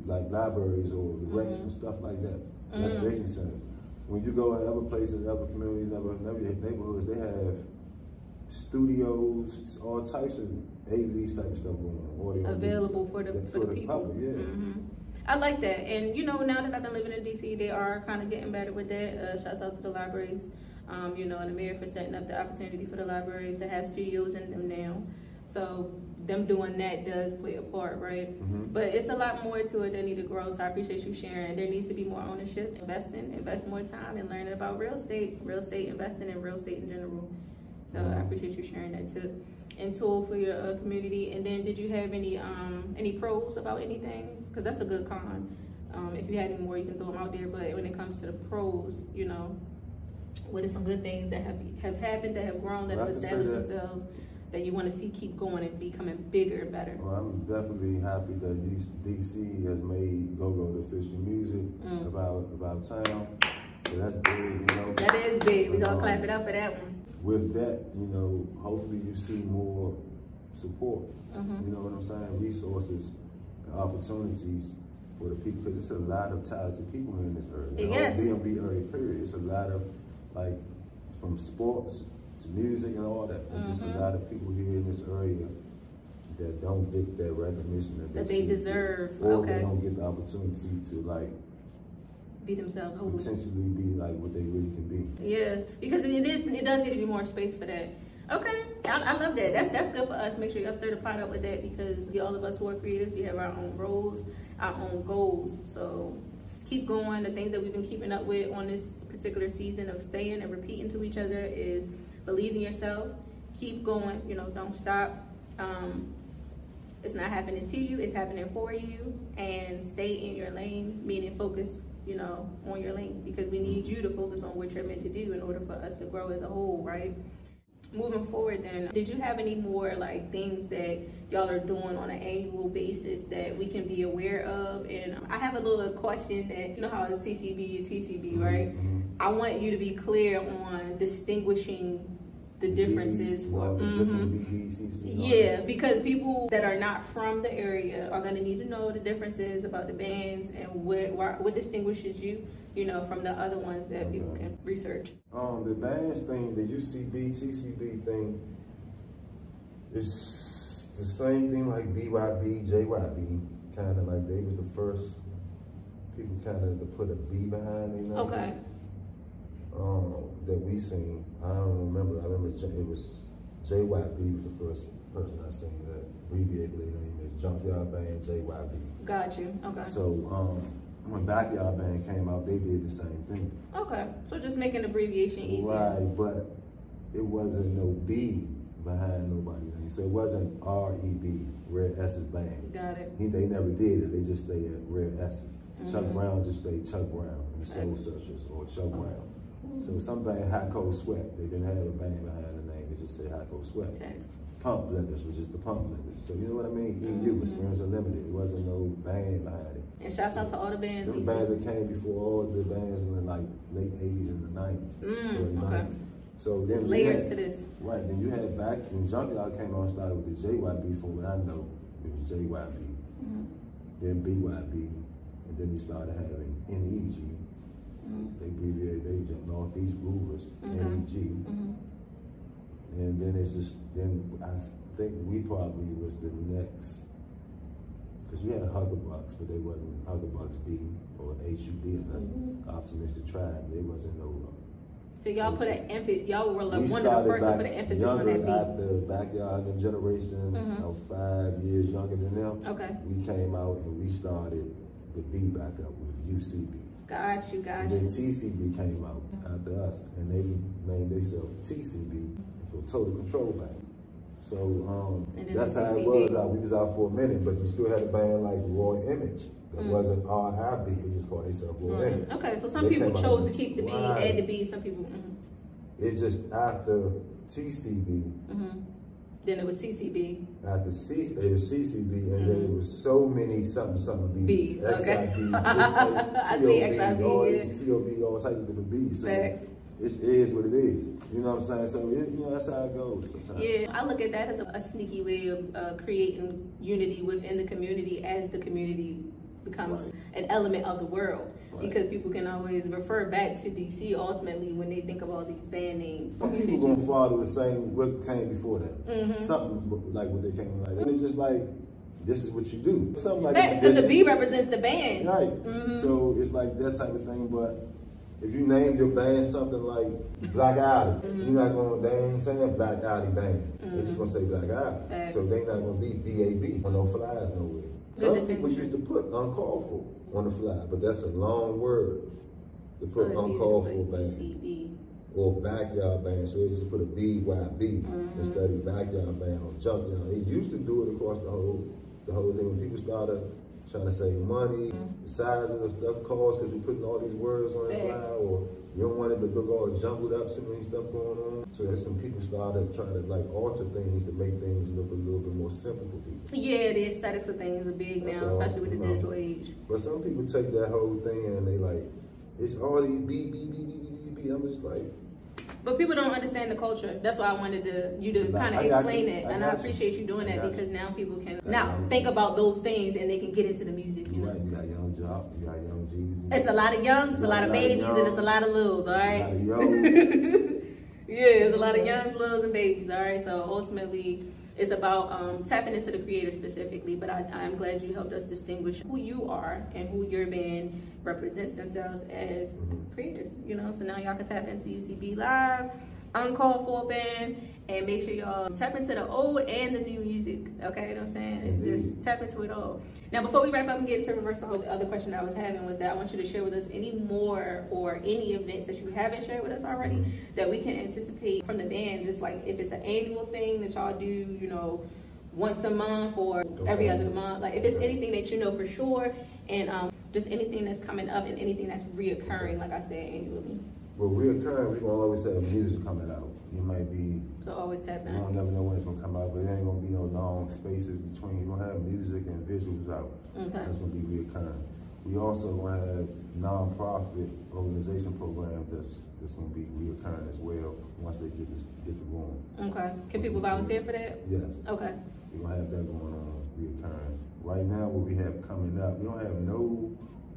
like libraries or recreation Mhm. stuff like that, Mm. recreation centers. When you go in other places, other communities, other, other neighborhoods, they have studios, all types of AV type stuff going on. audio available for the that- for, the people. public, yeah. hmm I like that, and you know, now that I've been living in DC, they are kind of getting better with that. Uh, shouts out to the libraries, um, you know, and the mayor for setting up the opportunity for the libraries to have studios in them now. So them doing that does play a part, right? Mhm. But it's a lot more to it that need to grow. So I appreciate you sharing. There needs to be more ownership, investing, invest more time in learning about real estate, real estate investing, and real estate in general. So I appreciate you sharing that too. And tool for your uh, community. And then, did you have any um any pros about anything? Because that's a good con. Um, if you had any more, you can throw them out there. But when it comes to the pros, you know, what are some good things that have have happened, that have grown, that Well, have I can say established that- themselves, that you want to see keep going and becoming bigger and better? Well, I'm definitely happy that DC has made go-go the official music Mm. about about town. So that's big, you know. That is big. We gonna Um, clap it up for that one. With that, you know, hopefully you see more support. Mhm. You know what I'm saying? Resources, and opportunities for the people, because it's a lot of talented people in this area. The whole Yes. DMV area, period. It's a lot of like from sports to music and all that. There's just Mhm. a lot of people here in this area that don't get that recognition that, That they get. deserve. or Okay. they don't get the opportunity to like Be themselves. whole. potentially be like what they really can be. Yeah, because it is. It does need to be more space for that. Okay, I, I love that. That's that's good for us. Make sure y'all stir the pot up with that because we, all of us who are creators, we have our own roles, our own goals. So just keep going. The things that we've been keeping up with on this particular season of saying and repeating to each other is believe in yourself. Keep going. You know, don't stop. Um, it's not happening to you. It's happening for you. And stay in your lane, meaning focus. You know, on your lane because we need you to focus on what you're meant to do in order for us to grow as a whole, right? moving forward then did you have any more like things that y'all are doing on an annual basis that we can be aware of and i have a little question that you know how it's ccb and tcb right Mhm. i want you to be clear on distinguishing the differences Bs, for all the different BBCC and all yeah, because people that are not from the area are going to need to know the differences about the bands and what what, what distinguishes you, you know, from the other ones that people can research. Um, the bands thing, the UCB, TCB thing, is the same thing like BYB, JYB, kind of like they was the first people kind of to put a B behind their name. Okay. Um, that we seen. I don't remember. I remember J- it was JYB was the first person I seen that abbreviated their name as Junkyard Band JYB. Got you. Okay. So um, when Backyard Band came out, they did the same thing. Okay. So just make an abbreviation easier. Right, but it wasn't no B behind nobody's name. So it wasn't R E B, Rare Essence band. Got it. He, they never did it. They just stayed at Rare Essence. Chuck Mhm. Brown just stayed Chuck Brown and the Soul. Searchers or Chuck Brown. So some band Hot Cold Sweat, they didn't have a band behind the name. They just said Hot Cold Sweat. Okay. Pump Blenders was just the Pump Blenders. So you know what I mean? EU, Mhm. Experience Unlimited. It wasn't no band behind it. And shouts out to all the bands. Them he bands that came before all the bands in the like late eighties and the nineties, Mm, early okay. nineties. So then layers had- to this. Right, then you had back when Junkyard came on started with the JYB from what I know, it was JYB, Mhm. then BYB, and then you started having NEG. They abbreviated they just Northeast Groovers. NEG. And then it's just then I think we probably was the next because we had Huck-A-Bucks, but they wasn't Huck-A-Bucks B or HUD or nothing. Mhm. Optimistic Tribe, they wasn't no. So y'all put an emphasis. Y'all were like we one of the first to put an emphasis on that beat. at the backyard them generation, Mhm. about five years younger than them. Okay. We came out and we started the B back up with UCB. Got you, got And then you. TCB came out after us, and they named themselves TCB for Total Control Band. So um, that's how it was. Out. We was out for a minute, but you still had a band like Raw Image that Mm. wasn't RIB. It just called themselves Raw Mm, Image. Okay, so some They people chose to keep the B, add the B. Some people. mhm, It's just after TCB, mhm. Then it was CCB. After C, it was CCB, and then it was so many something something B's. B's, okay. XIB, I it's like XIB, TOB, all these TOB, all types of different B's. So Facts. it is what it is. You know what I'm saying? So it, you know that's how it goes sometimes. Yeah, I look at that as a, a sneaky way of uh, creating unity within the community as the community becomes Right. an element of the world. Right. Because people can always refer back to DC ultimately when they think of all these band names. Some people gonna follow the same what came before that. Mhm. Something like what they came like. And it's just like this is what you do. Something like this. because the B represents the band. Right. Mhm. So it's like that type of thing. But if you name your band something like Black Alley, Mm-hmm. you're not gonna they ain't saying Black Alley Band. They're just gonna say Black Alley. Facts. So they not gonna be BAB on no flyers nowhere. Some people used to put uncalled for on the fly, but that's a long word to put easy uncalled for band ECB. or backyard band. So they just put a BYB Mm-hmm. instead of backyard band or junkyard. It used to do it across the whole the whole thing when people started trying to save money, the size of the stuff cost because you're putting all these words on Facts. flyer or you don't want it to look all jumbled up, so many stuff going on. So there's some people started trying to like alter things to make things look a little bit more simple for people. Yeah, the aesthetics of things are big now, especially with the know. digital age. But some people take that whole thing and they like, it's all these B, B, B, B, B, B, B. I'm just like, But people don't understand the culture. That's why I wanted to you to kind of explain it, and I got you. appreciate you doing I that because you. now people can now think about those things and they can get into the music. You know, right, you got young job, you got young G's. it's a lot of youngs, it's a lot of babies, and it's a lot of littles. All right. A lot of. [laughs] Yeah, it's a lot of [laughs] youngs, littles, and babies. All right. So ultimately, it's about um, tapping into the creator specifically. But I, I'm glad you helped us distinguish who you are and who your band represents themselves as creators. You know, so now y'all can tap into UCB Live, Uncalled For Band, and make sure y'all tap into the old and the new music. Okay, you know what I'm saying? Indeed. just tap into it all. Now, before we wrap up and get to reverse the whole other question I was having was that I want you to share with us any more or any events that you haven't shared with us already Mhm. that we can anticipate from the band. Just like if it's an annual thing that y'all do, you know, once a month or every other month. Like if it's anything that you know for sure, and um, just anything that's coming up and anything that's reoccurring, like I said, annually. Well, reoccurring, we're gonna always have music coming out. It might be, So always tap you don't never know when it's gonna come out, but it ain't gonna be no long spaces between. You're gonna have music and visuals out. Okay. That's gonna be reoccurring. We also gonna have non-profit organization programs that's, that's gonna be reoccurring as well, once they get this, get the going. Okay. Can people volunteer for that? Yes. Okay. We're gonna have that going on, reoccurring. Right now, what we have coming up, we don't have no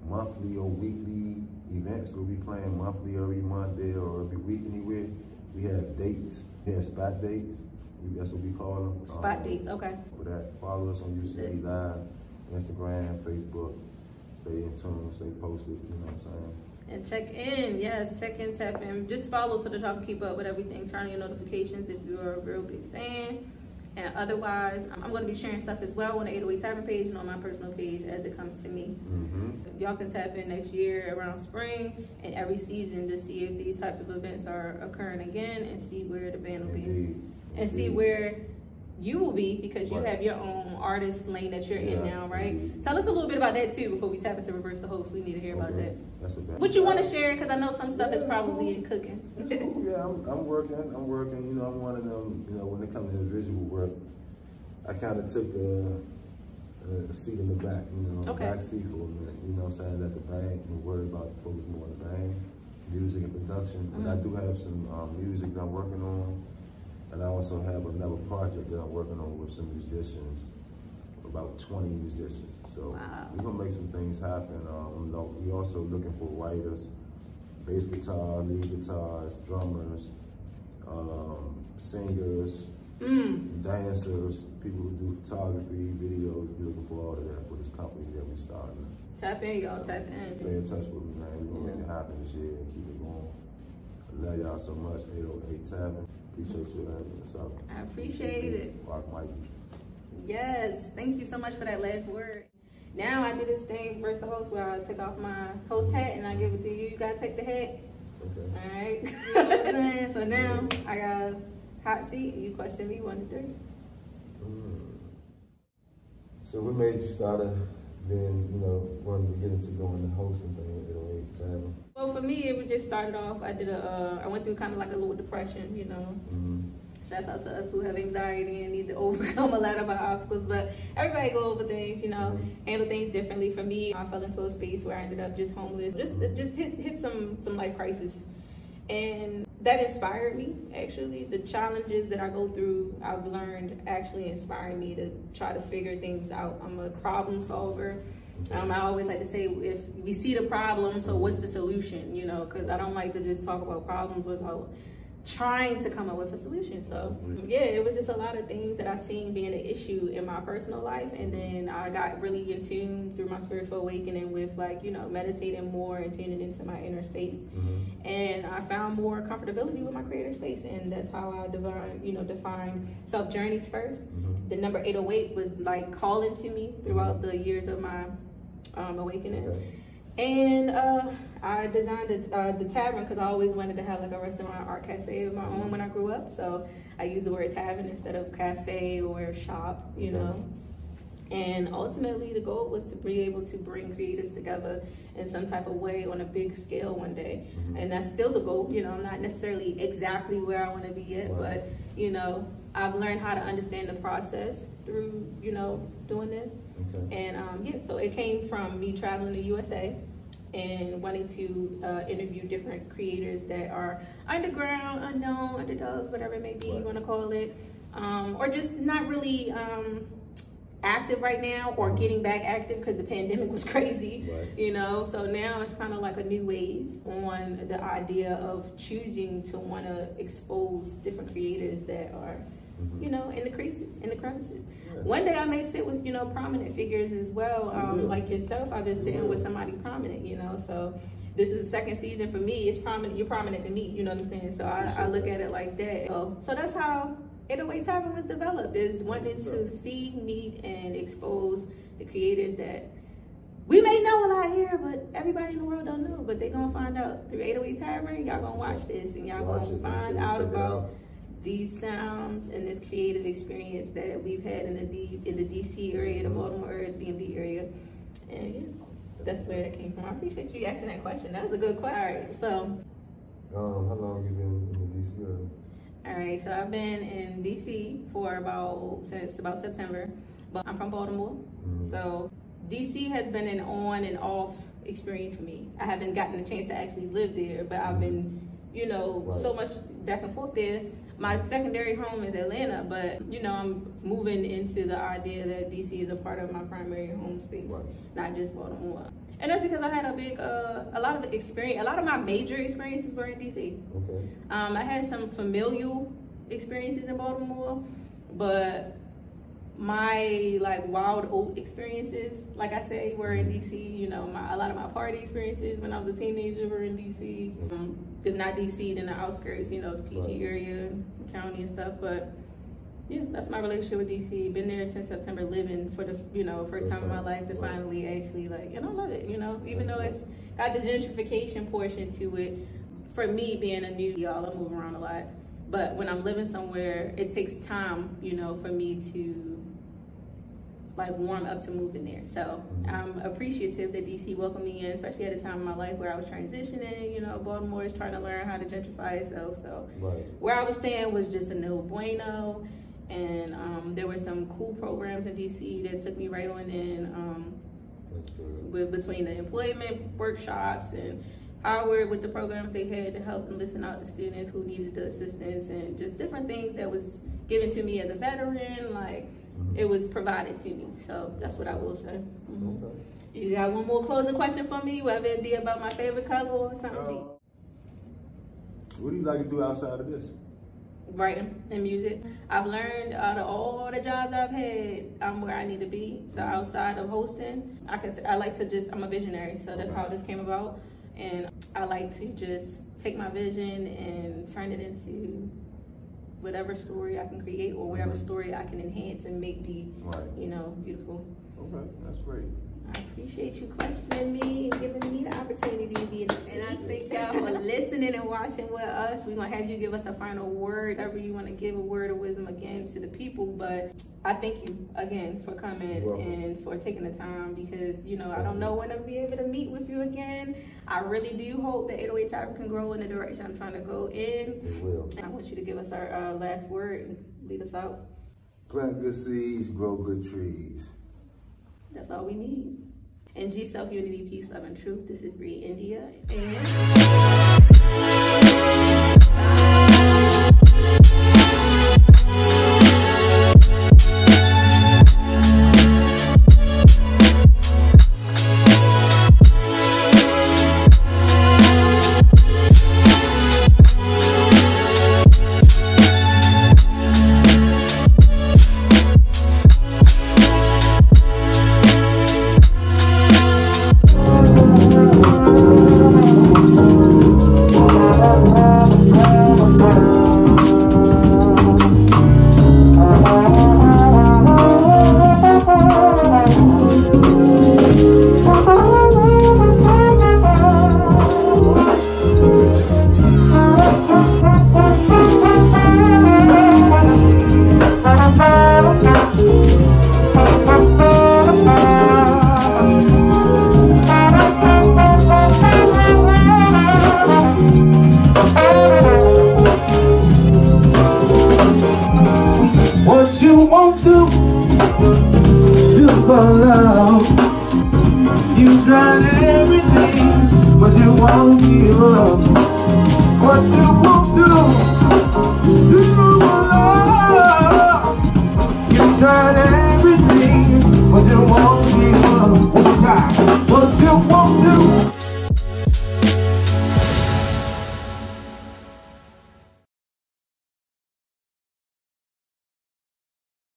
monthly or weekly events we'll be playing monthly every month there or every week anywhere. We have dates, we have spot dates, that's what we call them. Spot Um, dates. Okay. For that, follow us on UCB Live, Instagram, Facebook. Stay in tune, stay posted, you know what I'm saying? And check in, yes, check in, tap in. Just follow so that y'all can keep up with everything. Turn on your notifications if you're a real big fan. And otherwise, I'm going to be sharing stuff as well on the 808 Tavern page and on my personal page as it comes to me. Mm-hmm. Y'all can tap in next year around spring and every season to see if these types of events are occurring again and see where the band will be. Indeed. And see where you will be because you Right. have your own artist lane that you're in now, right? indeed. Tell us a little bit about that too before we tap into reverse the host. We need to hear about that. That's a. What you want to share? Because I know some stuff is probably it's in cooking. [laughs] Cool. Yeah, I'm, I'm working. I'm working. You know, I'm one of them. You know, when it comes to visual work, I kind of took a, a seat in the back. You know, Okay. back seat for a minute. You know, what I'm saying that the band and worry about focus more on the band, music and production. But I Mhm. do have some um, music that I'm working on, and I also have another project that I'm working on with some musicians, about 20 musicians. So Wow. we're gonna make some things happen. Um, no, we also looking for writers, bass guitar, lead guitars, drummers, um, singers, Mm. dancers, people who do photography, videos. We're looking for all of that for this company that we started. Tap in, y'all. Tap in. Stay in. touch with me, man. We're gonna make it happen this year and keep it going. I love y'all so much. 808 Tavern. Appreciate you having us out. I appreciate it. Roc Mikey. Yes. Thank you so much for that last word. Now I do this thing first the host where I take off my host hat and I give it to you. You gotta take the hat. Okay. All right. [laughs] you know what I'm saying? So now I got a hot seat. You question me one to three. Mm. So what made you start a then, you know, wanting to get into going the hosting thing at 808 Tavern? Well, for me, it was just started off. I did a. Uh, I went through kind of like a little depression, you know. Mm. Shouts out to us who have anxiety and need to [laughs] overcome a lot of our obstacles. But everybody go over things, you know, Mhm. handle things differently. For me, I fell into a space where I ended up just homeless, just just hit hit some some life crisis, and that inspired me. Actually, the challenges that I go through, I've learned actually inspired me to try to figure things out. I'm a problem solver. Um, I always like to say, if we see the problem, so what's the solution? You know, because I don't like to just talk about problems without trying to come up with a solution. So yeah, it was just a lot of things that I seen being an issue in my personal life, and then I got really in tune through my spiritual awakening with like you know meditating more and tuning into my inner space, Mm-hmm. and I found more comfortability with my creative space, and that's how I divine you know define self journeys 1st Mm-hmm. The number eight oh eight was like calling to me throughout the years of my um, awakening. Okay. And uh, I designed the, uh, the tavern because I always wanted to have like a restaurant or art cafe of my own when I grew up. So I used the word tavern instead of cafe or shop, you know. And ultimately, the goal was to be able to bring creators together in some type of way on a big scale one day. Mhm. And that's still the goal. You know, I'm not necessarily exactly where I want to be yet, Right. but, you know, I've learned how to understand the process through, you know, doing this. Okay. And um, yeah, so it came from me traveling to the USA and wanting to uh, interview different creators that are underground, unknown, underdogs, whatever it may be you want to call it, um, or just not really um, active right now or getting back active because the pandemic was [laughs] crazy, Right. you know. So now it's kind of like a new wave on the idea of choosing to want to expose different creators that are Mhm. you know, in the creases, in the crevices. One day I may sit with, you know, prominent figures as well, um, like yourself. I've been sitting with somebody prominent, you know, so this is the second season for me. It's prominent, you're prominent to me, you know what I'm saying? So I, I look at it like that. So, so that's how 808 Tavern was developed, is wanting to see, meet, and expose the creators that we may know a lot here, but everybody in the world don't know. But they gonna find out through 808 Tavern. Y'all gonna watch this and y'all Watch gonna it, find out about out. These sounds and this creative experience that we've had in the D, in the DC area, the. Baltimore area, DMV area, and yeah, that's where it came from. I appreciate you asking that question. That was a good question. All right, so Um, how long you been in the DC area? all right, so I've been in DC for about since about September, but I'm from Baltimore, Mhm. so DC has been an on and off experience for me. I haven't gotten a chance to actually live there, but I've been, you know, Right. so much back and forth there. My secondary home is Atlanta, but you know, I'm moving into the idea that DC is a part of my primary home space, Right. not just Baltimore. And that's because I had a big, uh, a lot of experience. A lot of my major experiences were in DC. Okay. Um, I had some familial experiences in Baltimore, but my like wild oat experiences, like I say, were in DC. You know, my, a lot of my party experiences when I was a teenager were in DC. Um, if not DC, then the outskirts, you know, the PG Right. area, county and stuff. But yeah, that's my relationship with DC. Been there since September, living for the you know first time in my life to Right. finally actually like, and I love it. You know, even That's though it's got the gentrification portion to it. For me, being a new y'all, I move around a lot. But when I'm living somewhere, it takes time, you know, for me to like warm up to moving there. So Mhm. I'm appreciative that DC welcomed me in, especially at a time in my life where I was transitioning. You know, Baltimore is trying to learn how to gentrify itself. So Right. where I was staying was just a no bueno. And um, there were some cool programs in DC that took me right on in. Um, with between the employment workshops and Howard with the programs they had to help and listen out to students who needed the assistance and just different things that was given to me as a veteran, like. It was provided to me. So that's what I will say. Mhm. Okay. You got one more closing question for me, whether it be about my favorite color or something Uh, what do you like to do outside of this? writing and music. I've learned out of all the jobs I've had, I'm where I need to be. So outside of hosting, I can I like to just I'm a visionary, so that's how this came about. And I like to just take my vision and turn it into whatever story I can create or whatever story I can enhance and make be, Right. you know, beautiful. Okay, that's great. I appreciate you questioning me and giving me the opportunity to be in the And I thank y'all for listening and watching with us. We're gonna have you give us a final word, whatever you want to give a word of wisdom again to the people. But I thank you again for coming and for taking the time because you know I don't know when I'll be able to meet with you again. I really do hope that 808 Tavern can grow in the direction I'm trying to go in. It will. And I want you to give us our uh, last word and lead us out. Plant good seeds, grow good trees. That's all we need. And G Self Unity, Peace, Love, and Truth. This is Brei Endia. And.